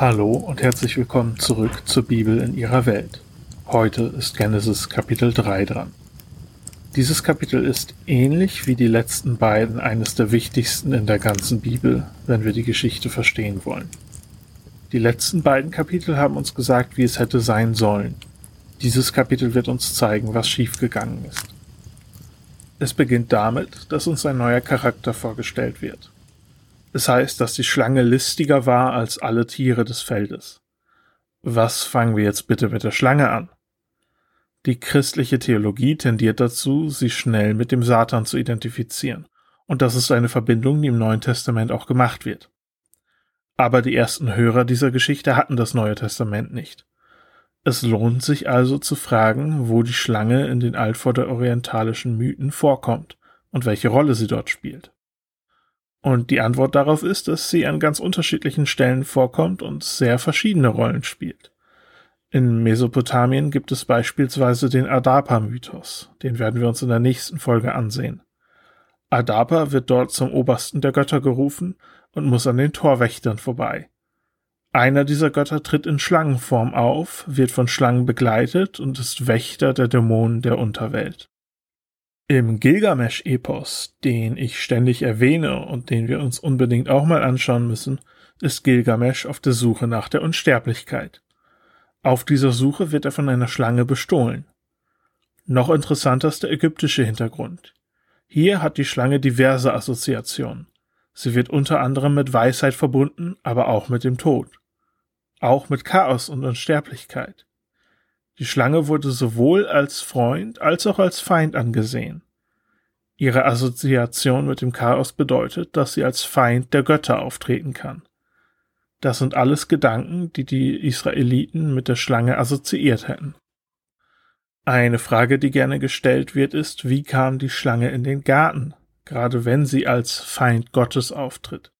Hallo und herzlich willkommen zurück zur Bibel in ihrer Welt. Heute ist Genesis Kapitel 3 dran. Dieses Kapitel ist ähnlich wie die letzten beiden eines der wichtigsten in der ganzen Bibel, wenn wir die Geschichte verstehen wollen. Die letzten beiden Kapitel haben uns gesagt, wie es hätte sein sollen. Dieses Kapitel wird uns zeigen, was schiefgegangen ist. Es beginnt damit, dass uns ein neuer Charakter vorgestellt wird. Es heißt, dass die Schlange listiger war als alle Tiere des Feldes. Was fangen wir jetzt bitte mit der Schlange an? Die christliche Theologie tendiert dazu, sie schnell mit dem Satan zu identifizieren. Und das ist eine Verbindung, die im Neuen Testament auch gemacht wird. Aber die ersten Hörer dieser Geschichte hatten das Neue Testament nicht. Es lohnt sich also zu fragen, wo die Schlange in den altvorderorientalischen Mythen vorkommt und welche Rolle sie dort spielt. Und die Antwort darauf ist, dass sie an ganz unterschiedlichen Stellen vorkommt und sehr verschiedene Rollen spielt. In Mesopotamien gibt es beispielsweise den Adapa-Mythos, den werden wir uns in der nächsten Folge ansehen. Adapa wird dort zum Obersten der Götter gerufen und muss an den Torwächtern vorbei. Einer dieser Götter tritt in Schlangenform auf, wird von Schlangen begleitet und ist Wächter der Dämonen der Unterwelt. Im Gilgamesch-Epos, den ich ständig erwähne und den wir uns unbedingt auch mal anschauen müssen, ist Gilgamesch auf der Suche nach der Unsterblichkeit. Auf dieser Suche wird er von einer Schlange bestohlen. Noch interessanter ist der ägyptische Hintergrund. Hier hat die Schlange diverse Assoziationen. Sie wird unter anderem mit Weisheit verbunden, aber auch mit dem Tod. Auch mit Chaos und Unsterblichkeit. Die Schlange wurde sowohl als Freund als auch als Feind angesehen. Ihre Assoziation mit dem Chaos bedeutet, dass sie als Feind der Götter auftreten kann. Das sind alles Gedanken, die die Israeliten mit der Schlange assoziiert hätten. Eine Frage, die gerne gestellt wird, ist, wie kam die Schlange in den Garten, gerade wenn sie als Feind Gottes auftritt?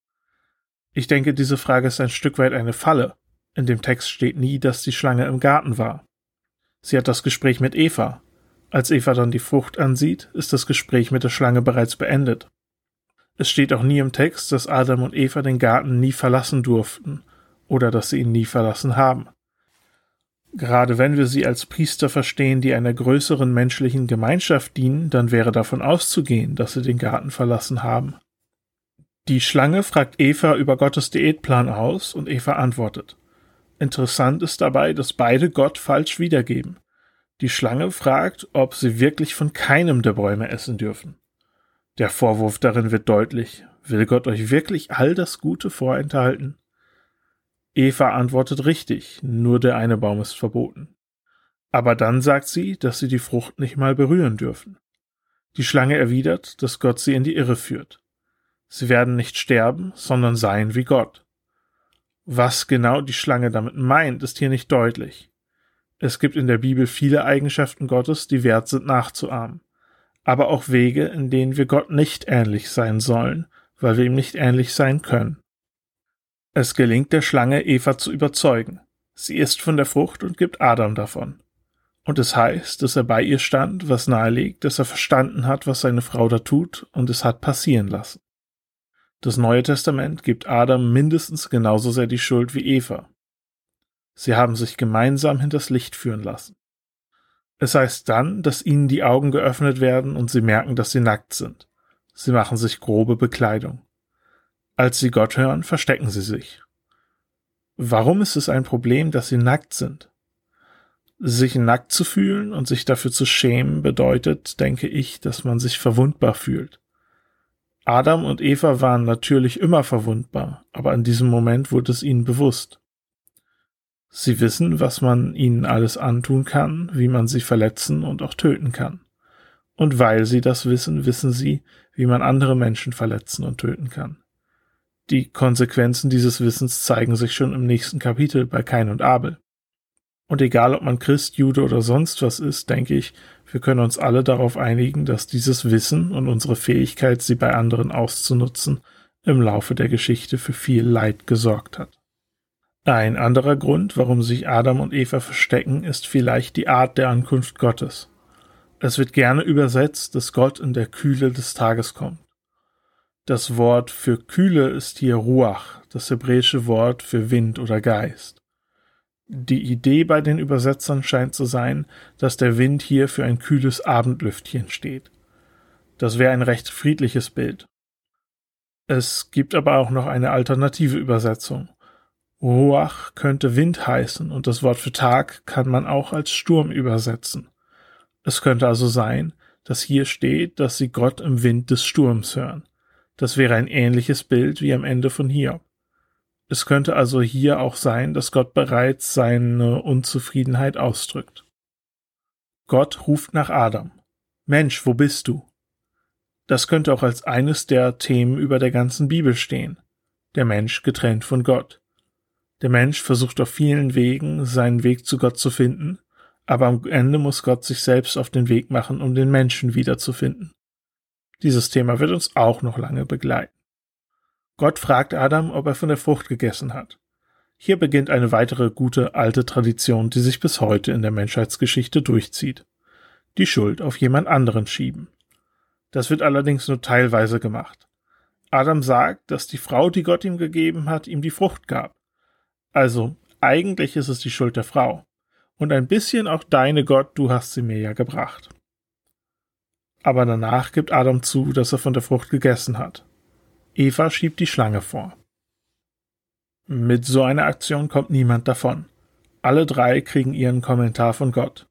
Ich denke, diese Frage ist ein Stück weit eine Falle. In dem Text steht nie, dass die Schlange im Garten war. Sie hat das Gespräch mit Eva. Als Eva dann die Frucht ansieht, ist das Gespräch mit der Schlange bereits beendet. Es steht auch nie im Text, dass Adam und Eva den Garten nie verlassen durften oder dass sie ihn nie verlassen haben. Gerade wenn wir sie als Priester verstehen, die einer größeren menschlichen Gemeinschaft dienen, dann wäre davon auszugehen, dass sie den Garten verlassen haben. Die Schlange fragt Eva über Gottes Diätplan aus und Eva antwortet. Interessant ist dabei, dass beide Gott falsch wiedergeben. Die Schlange fragt, ob sie wirklich von keinem der Bäume essen dürfen. Der Vorwurf darin wird deutlich. Will Gott euch wirklich all das Gute vorenthalten? Eva antwortet richtig, nur der eine Baum ist verboten. Aber dann sagt sie, dass sie die Frucht nicht mal berühren dürfen. Die Schlange erwidert, dass Gott sie in die Irre führt. Sie werden nicht sterben, sondern seien wie Gott. Was genau die Schlange damit meint, ist hier nicht deutlich. Es gibt in der Bibel viele Eigenschaften Gottes, die wert sind nachzuahmen, aber auch Wege, in denen wir Gott nicht ähnlich sein sollen, weil wir ihm nicht ähnlich sein können. Es gelingt der Schlange, Eva zu überzeugen. Sie isst von der Frucht und gibt Adam davon. Und es heißt, dass er bei ihr stand, was nahelegt, dass er verstanden hat, was seine Frau da tut, und es hat passieren lassen. Das Neue Testament gibt Adam mindestens genauso sehr die Schuld wie Eva. Sie haben sich gemeinsam hinters Licht führen lassen. Es heißt dann, dass ihnen die Augen geöffnet werden und sie merken, dass sie nackt sind. Sie machen sich grobe Bekleidung. Als sie Gott hören, verstecken sie sich. Warum ist es ein Problem, dass sie nackt sind? Sich nackt zu fühlen und sich dafür zu schämen bedeutet, denke ich, dass man sich verwundbar fühlt. Adam und Eva waren natürlich immer verwundbar, aber in diesem Moment wurde es ihnen bewusst. Sie wissen, was man ihnen alles antun kann, wie man sie verletzen und auch töten kann. Und weil sie das wissen, wissen sie, wie man andere Menschen verletzen und töten kann. Die Konsequenzen dieses Wissens zeigen sich schon im nächsten Kapitel bei Kain und Abel. Und egal, ob man Christ, Jude oder sonst was ist, denke ich, wir können uns alle darauf einigen, dass dieses Wissen und unsere Fähigkeit, sie bei anderen auszunutzen, im Laufe der Geschichte für viel Leid gesorgt hat. Ein anderer Grund, warum sich Adam und Eva verstecken, ist vielleicht die Art der Ankunft Gottes. Es wird gerne übersetzt, dass Gott in der Kühle des Tages kommt. Das Wort für Kühle ist hier Ruach, das hebräische Wort für Wind oder Geist. Die Idee bei den Übersetzern scheint zu sein, dass der Wind hier für ein kühles Abendlüftchen steht. Das wäre ein recht friedliches Bild. Es gibt aber auch noch eine alternative Übersetzung. Ruach könnte Wind heißen und das Wort für Tag kann man auch als Sturm übersetzen. Es könnte also sein, dass hier steht, dass sie Gott im Wind des Sturms hören. Das wäre ein ähnliches Bild wie am Ende von Hiob. Es könnte also hier auch sein, dass Gott bereits seine Unzufriedenheit ausdrückt. Gott ruft nach Adam. Mensch, wo bist du? Das könnte auch als eines der Themen über der ganzen Bibel stehen. Der Mensch getrennt von Gott. Der Mensch versucht auf vielen Wegen, seinen Weg zu Gott zu finden, aber am Ende muss Gott sich selbst auf den Weg machen, um den Menschen wiederzufinden. Dieses Thema wird uns auch noch lange begleiten. Gott fragt Adam, ob er von der Frucht gegessen hat. Hier beginnt eine weitere gute alte Tradition, die sich bis heute in der Menschheitsgeschichte durchzieht. Die Schuld auf jemand anderen schieben. Das wird allerdings nur teilweise gemacht. Adam sagt, dass die Frau, die Gott ihm gegeben hat, ihm die Frucht gab. Also, eigentlich ist es die Schuld der Frau. Und ein bisschen auch deine Gott, du hast sie mir ja gebracht. Aber danach gibt Adam zu, dass er von der Frucht gegessen hat. Eva schiebt die Schlange vor. Mit so einer Aktion kommt niemand davon. Alle drei kriegen ihren Kommentar von Gott.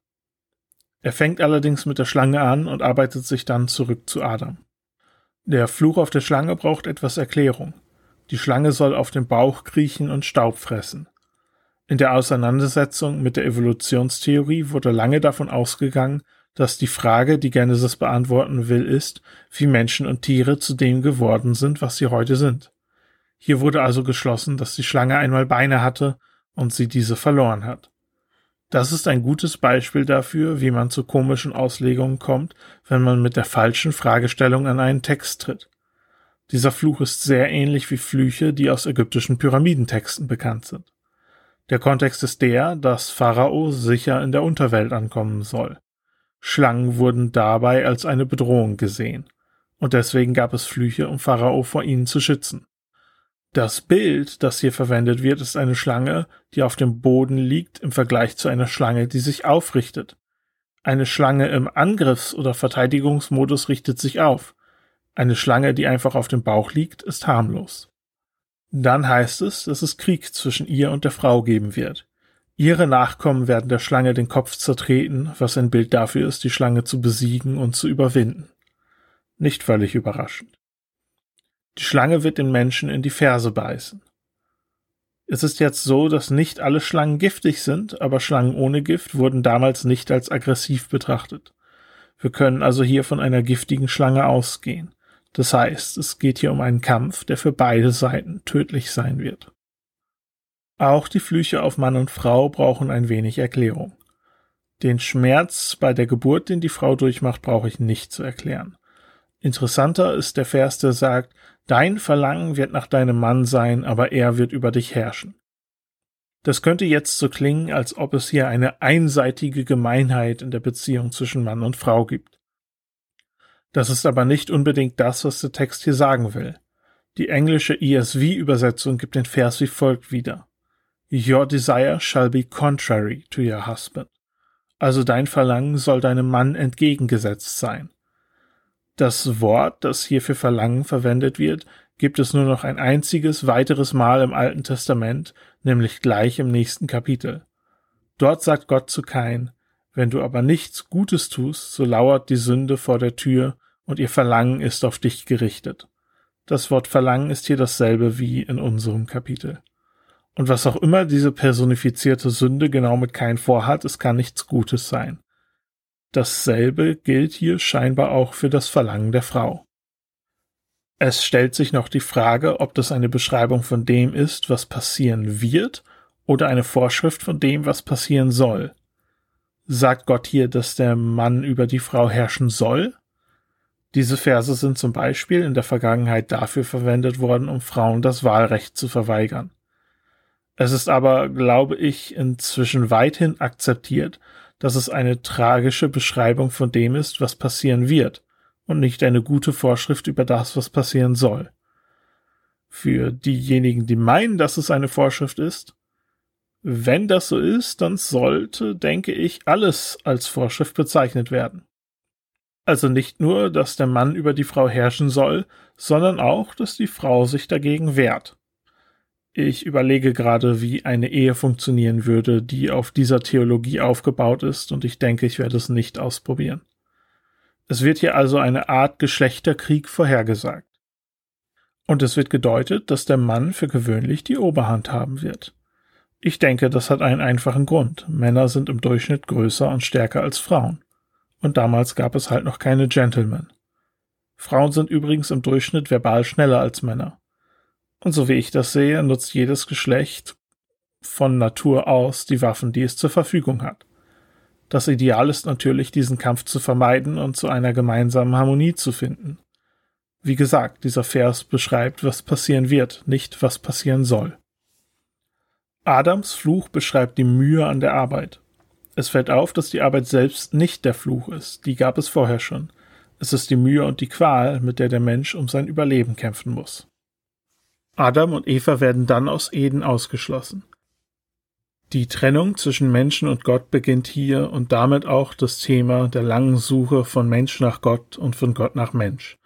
Er fängt allerdings mit der Schlange an und arbeitet sich dann zurück zu Adam. Der Fluch auf der Schlange braucht etwas Erklärung. Die Schlange soll auf dem Bauch kriechen und Staub fressen. In der Auseinandersetzung mit der Evolutionstheorie wurde lange davon ausgegangen, dass die Frage, die Genesis beantworten will, ist, wie Menschen und Tiere zu dem geworden sind, was sie heute sind. Hier wurde also geschlossen, dass die Schlange einmal Beine hatte und sie diese verloren hat. Das ist ein gutes Beispiel dafür, wie man zu komischen Auslegungen kommt, wenn man mit der falschen Fragestellung an einen Text tritt. Dieser Fluch ist sehr ähnlich wie Flüche, die aus ägyptischen Pyramidentexten bekannt sind. Der Kontext ist der, dass Pharao sicher in der Unterwelt ankommen soll. Schlangen wurden dabei als eine Bedrohung gesehen, und deswegen gab es Flüche, um Pharao vor ihnen zu schützen. Das Bild, das hier verwendet wird, ist eine Schlange, die auf dem Boden liegt im Vergleich zu einer Schlange, die sich aufrichtet. Eine Schlange im Angriffs- oder Verteidigungsmodus richtet sich auf. Eine Schlange, die einfach auf dem Bauch liegt, ist harmlos. Dann heißt es, dass es Krieg zwischen ihr und der Frau geben wird. Ihre Nachkommen werden der Schlange den Kopf zertreten, was ein Bild dafür ist, die Schlange zu besiegen und zu überwinden. Nicht völlig überraschend. Die Schlange wird den Menschen in die Ferse beißen. Es ist jetzt so, dass nicht alle Schlangen giftig sind, aber Schlangen ohne Gift wurden damals nicht als aggressiv betrachtet. Wir können also hier von einer giftigen Schlange ausgehen. Das heißt, es geht hier um einen Kampf, der für beide Seiten tödlich sein wird. Auch die Flüche auf Mann und Frau brauchen ein wenig Erklärung. Den Schmerz bei der Geburt, den die Frau durchmacht, brauche ich nicht zu erklären. Interessanter ist der Vers, der sagt, Dein Verlangen wird nach deinem Mann sein, aber er wird über dich herrschen. Das könnte jetzt so klingen, als ob es hier eine einseitige Gemeinheit in der Beziehung zwischen Mann und Frau gibt. Das ist aber nicht unbedingt das, was der Text hier sagen will. Die englische ESV-Übersetzung gibt den Vers wie folgt wieder. Your desire shall be contrary to your husband. Also dein Verlangen soll deinem Mann entgegengesetzt sein. Das Wort, das hier für Verlangen verwendet wird, gibt es nur noch ein einziges weiteres Mal im Alten Testament, nämlich gleich im nächsten Kapitel. Dort sagt Gott zu Kain, wenn du aber nichts Gutes tust, so lauert die Sünde vor der Tür und ihr Verlangen ist auf dich gerichtet. Das Wort Verlangen ist hier dasselbe wie in unserem Kapitel. Und was auch immer diese personifizierte Sünde genau mit Kain vorhat, es kann nichts Gutes sein. Dasselbe gilt hier scheinbar auch für das Verlangen der Frau. Es stellt sich noch die Frage, ob das eine Beschreibung von dem ist, was passieren wird, oder eine Vorschrift von dem, was passieren soll. Sagt Gott hier, dass der Mann über die Frau herrschen soll? Diese Verse sind zum Beispiel in der Vergangenheit dafür verwendet worden, um Frauen das Wahlrecht zu verweigern. Es ist aber, glaube ich, inzwischen weithin akzeptiert, dass es eine tragische Beschreibung von dem ist, was passieren wird und nicht eine gute Vorschrift über das, was passieren soll. Für diejenigen, die meinen, dass es eine Vorschrift ist, wenn das so ist, dann sollte, denke ich, alles als Vorschrift bezeichnet werden. Also nicht nur, dass der Mann über die Frau herrschen soll, sondern auch, dass die Frau sich dagegen wehrt. Ich überlege gerade, wie eine Ehe funktionieren würde, die auf dieser Theologie aufgebaut ist, und ich denke, ich werde es nicht ausprobieren. Es wird hier also eine Art Geschlechterkrieg vorhergesagt. Und es wird gedeutet, dass der Mann für gewöhnlich die Oberhand haben wird. Ich denke, das hat einen einfachen Grund. Männer sind im Durchschnitt größer und stärker als Frauen. Und damals gab es halt noch keine Gentlemen. Frauen sind übrigens im Durchschnitt verbal schneller als Männer. Und so wie ich das sehe, nutzt jedes Geschlecht von Natur aus die Waffen, die es zur Verfügung hat. Das Ideal ist natürlich, diesen Kampf zu vermeiden und zu einer gemeinsamen Harmonie zu finden. Wie gesagt, dieser Vers beschreibt, was passieren wird, nicht was passieren soll. Adams Fluch beschreibt die Mühe an der Arbeit. Es fällt auf, dass die Arbeit selbst nicht der Fluch ist, die gab es vorher schon. Es ist die Mühe und die Qual, mit der der Mensch um sein Überleben kämpfen muss. Adam und Eva werden dann aus Eden ausgeschlossen. Die Trennung zwischen Menschen und Gott beginnt hier und damit auch das Thema der langen Suche von Mensch nach Gott und von Gott nach Mensch.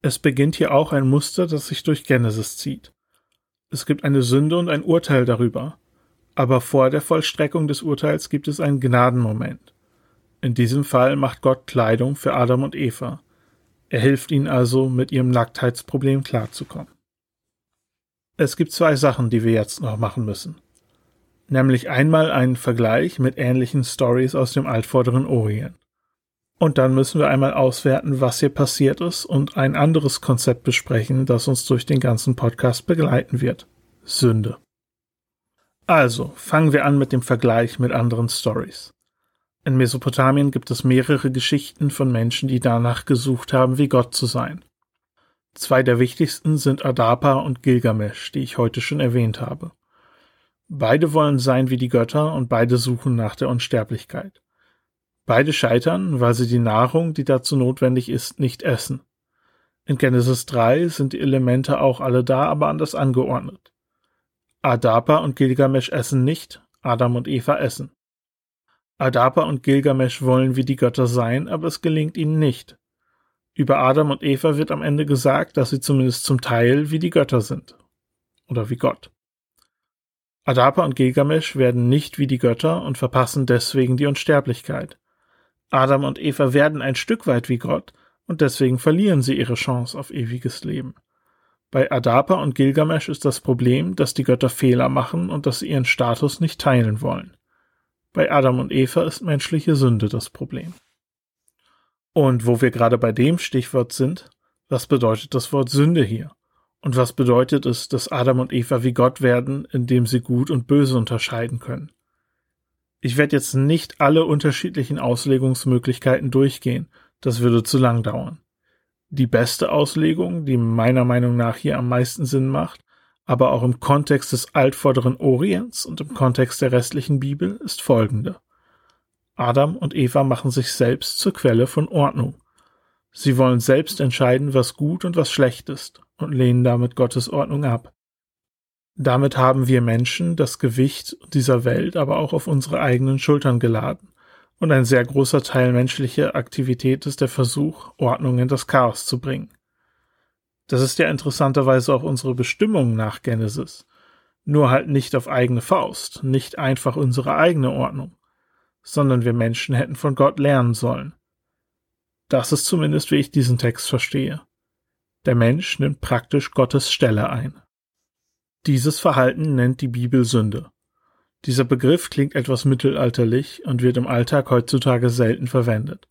Es beginnt hier auch ein Muster, das sich durch Genesis zieht. Es gibt eine Sünde und ein Urteil darüber, aber vor der Vollstreckung des Urteils gibt es einen Gnadenmoment. In diesem Fall macht Gott Kleidung für Adam und Eva. Er hilft ihnen also, mit ihrem Nacktheitsproblem klarzukommen. Es gibt zwei Sachen, die wir jetzt noch machen müssen. Nämlich einmal einen Vergleich mit ähnlichen Stories aus dem altvorderen Orient. Und dann müssen wir einmal auswerten, was hier passiert ist und ein anderes Konzept besprechen, das uns durch den ganzen Podcast begleiten wird. Sünde. Also, fangen wir an mit dem Vergleich mit anderen Stories. In Mesopotamien gibt es mehrere Geschichten von Menschen, die danach gesucht haben, wie Gott zu sein. Zwei der wichtigsten sind Adapa und Gilgamesch, die ich heute schon erwähnt habe. Beide wollen sein wie die Götter und beide suchen nach der Unsterblichkeit. Beide scheitern, weil sie die Nahrung, die dazu notwendig ist, nicht essen. In Genesis 3 sind die Elemente auch alle da, aber anders angeordnet. Adapa und Gilgamesch essen nicht, Adam und Eva essen. Adapa und Gilgamesch wollen wie die Götter sein, aber es gelingt ihnen nicht. Über Adam und Eva wird am Ende gesagt, dass sie zumindest zum Teil wie die Götter sind. Oder wie Gott. Adapa und Gilgamesch werden nicht wie die Götter und verpassen deswegen die Unsterblichkeit. Adam und Eva werden ein Stück weit wie Gott und deswegen verlieren sie ihre Chance auf ewiges Leben. Bei Adapa und Gilgamesch ist das Problem, dass die Götter Fehler machen und dass sie ihren Status nicht teilen wollen. Bei Adam und Eva ist menschliche Sünde das Problem. Und wo wir gerade bei dem Stichwort sind, was bedeutet das Wort Sünde hier? Und was bedeutet es, dass Adam und Eva wie Gott werden, indem sie gut und böse unterscheiden können? Ich werde jetzt nicht alle unterschiedlichen Auslegungsmöglichkeiten durchgehen, das würde zu lang dauern. Die beste Auslegung, die meiner Meinung nach hier am meisten Sinn macht, aber auch im Kontext des altvorderen Orients und im Kontext der restlichen Bibel, ist folgende. Adam und Eva machen sich selbst zur Quelle von Ordnung. Sie wollen selbst entscheiden, was gut und was schlecht ist und lehnen damit Gottes Ordnung ab. Damit haben wir Menschen das Gewicht dieser Welt aber auch auf unsere eigenen Schultern geladen. Und ein sehr großer Teil menschlicher Aktivität ist der Versuch, Ordnung in das Chaos zu bringen. Das ist ja interessanterweise auch unsere Bestimmung nach Genesis. Nur halt nicht auf eigene Faust, nicht einfach unsere eigene Ordnung sondern wir Menschen hätten von Gott lernen sollen. Das ist zumindest, wie ich diesen Text verstehe. Der Mensch nimmt praktisch Gottes Stelle ein. Dieses Verhalten nennt die Bibel Sünde. Dieser Begriff klingt etwas mittelalterlich und wird im Alltag heutzutage selten verwendet.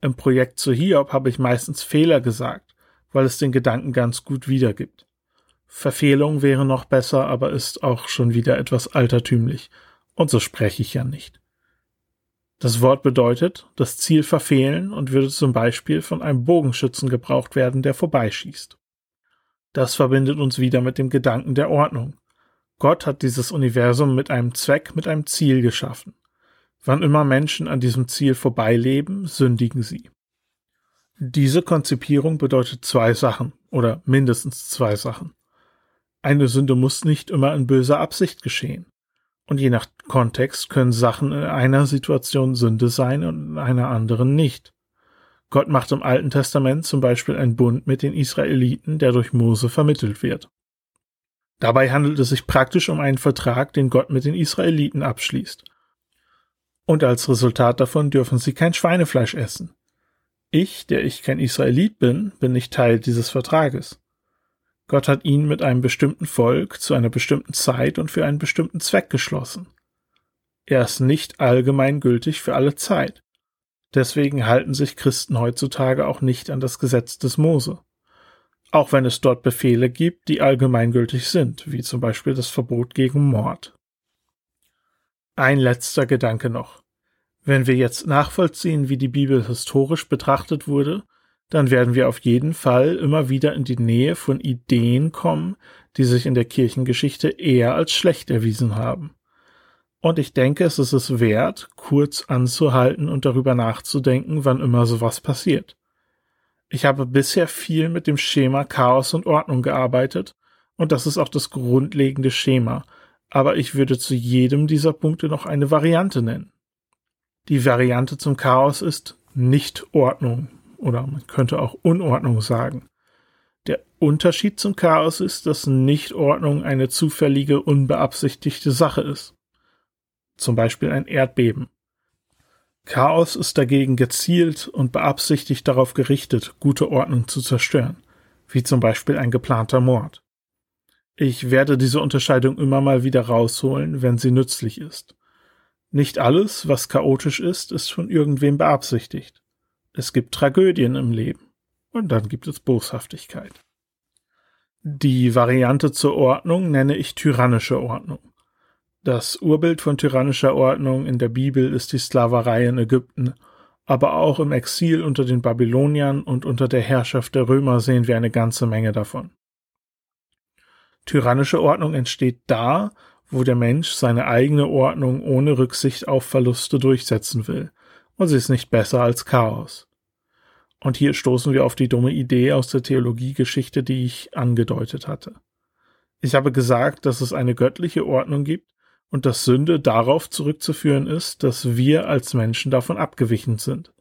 Im Projekt zu Hiob habe ich meistens Fehler gesagt, weil es den Gedanken ganz gut wiedergibt. Verfehlung wäre noch besser, aber ist auch schon wieder etwas altertümlich, und so spreche ich ja nicht. Das Wort bedeutet das Ziel verfehlen und würde zum Beispiel von einem Bogenschützen gebraucht werden, der vorbeischießt. Das verbindet uns wieder mit dem Gedanken der Ordnung. Gott hat dieses Universum mit einem Zweck, mit einem Ziel geschaffen. Wann immer Menschen an diesem Ziel vorbeileben, sündigen sie. Diese Konzipierung bedeutet zwei Sachen oder mindestens zwei Sachen. Eine Sünde muss nicht immer in böser Absicht geschehen. Und je nach Kontext können Sachen in einer Situation Sünde sein und in einer anderen nicht. Gott macht im Alten Testament zum Beispiel einen Bund mit den Israeliten, der durch Mose vermittelt wird. Dabei handelt es sich praktisch um einen Vertrag, den Gott mit den Israeliten abschließt. Und als Resultat davon dürfen sie kein Schweinefleisch essen. Ich, der ich kein Israelit bin, bin nicht Teil dieses Vertrages. Gott hat ihn mit einem bestimmten Volk zu einer bestimmten Zeit und für einen bestimmten Zweck geschlossen. Er ist nicht allgemeingültig für alle Zeit. Deswegen halten sich Christen heutzutage auch nicht an das Gesetz des Mose. Auch wenn es dort Befehle gibt, die allgemeingültig sind, wie zum Beispiel das Verbot gegen Mord. Ein letzter Gedanke noch. Wenn wir jetzt nachvollziehen, wie die Bibel historisch betrachtet wurde, dann werden wir auf jeden Fall immer wieder in die Nähe von Ideen kommen, die sich in der Kirchengeschichte eher als schlecht erwiesen haben. Und ich denke, es ist es wert, kurz anzuhalten und darüber nachzudenken, wann immer sowas passiert. Ich habe bisher viel mit dem Schema Chaos und Ordnung gearbeitet, und das ist auch das grundlegende Schema, aber ich würde zu jedem dieser Punkte noch eine Variante nennen. Die Variante zum Chaos ist Nicht-Ordnung oder man könnte auch Unordnung sagen. Der Unterschied zum Chaos ist, dass Nichtordnung eine zufällige, unbeabsichtigte Sache ist. Zum Beispiel ein Erdbeben. Chaos ist dagegen gezielt und beabsichtigt darauf gerichtet, gute Ordnung zu zerstören, wie zum Beispiel ein geplanter Mord. Ich werde diese Unterscheidung immer mal wieder rausholen, wenn sie nützlich ist. Nicht alles, was chaotisch ist, ist von irgendwem beabsichtigt. Es gibt Tragödien im Leben und dann gibt es Boshaftigkeit. Die Variante zur Ordnung nenne ich tyrannische Ordnung. Das Urbild von tyrannischer Ordnung in der Bibel ist die Sklaverei in Ägypten, aber auch im Exil unter den Babyloniern und unter der Herrschaft der Römer sehen wir eine ganze Menge davon. Tyrannische Ordnung entsteht da, wo der Mensch seine eigene Ordnung ohne Rücksicht auf Verluste durchsetzen will, und sie ist nicht besser als Chaos. Und hier stoßen wir auf die dumme Idee aus der Theologiegeschichte, die ich angedeutet hatte. Ich habe gesagt, dass es eine göttliche Ordnung gibt und dass Sünde darauf zurückzuführen ist, dass wir als Menschen davon abgewichen sind.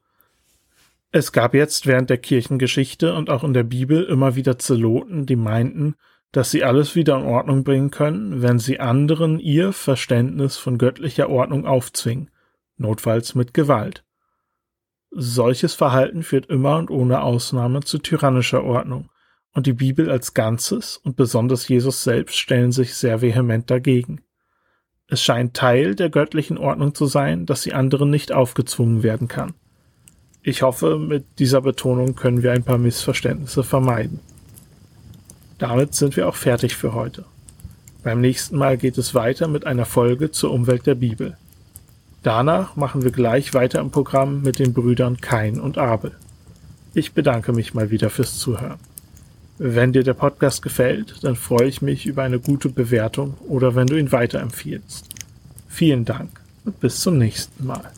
Es gab jetzt während der Kirchengeschichte und auch in der Bibel immer wieder Zeloten, die meinten, dass sie alles wieder in Ordnung bringen können, wenn sie anderen ihr Verständnis von göttlicher Ordnung aufzwingen, notfalls mit Gewalt. Solches Verhalten führt immer und ohne Ausnahme zu tyrannischer Ordnung, und die Bibel als Ganzes und besonders Jesus selbst stellen sich sehr vehement dagegen. Es scheint Teil der göttlichen Ordnung zu sein, dass sie anderen nicht aufgezwungen werden kann. Ich hoffe, mit dieser Betonung können wir ein paar Missverständnisse vermeiden. Damit sind wir auch fertig für heute. Beim nächsten Mal geht es weiter mit einer Folge zur Umwelt der Bibel. Danach machen wir gleich weiter im Programm mit den Brüdern Kain und Abel. Ich bedanke mich mal wieder fürs Zuhören. Wenn dir der Podcast gefällt, dann freue ich mich über eine gute Bewertung oder wenn du ihn weiterempfiehlst. Vielen Dank und bis zum nächsten Mal.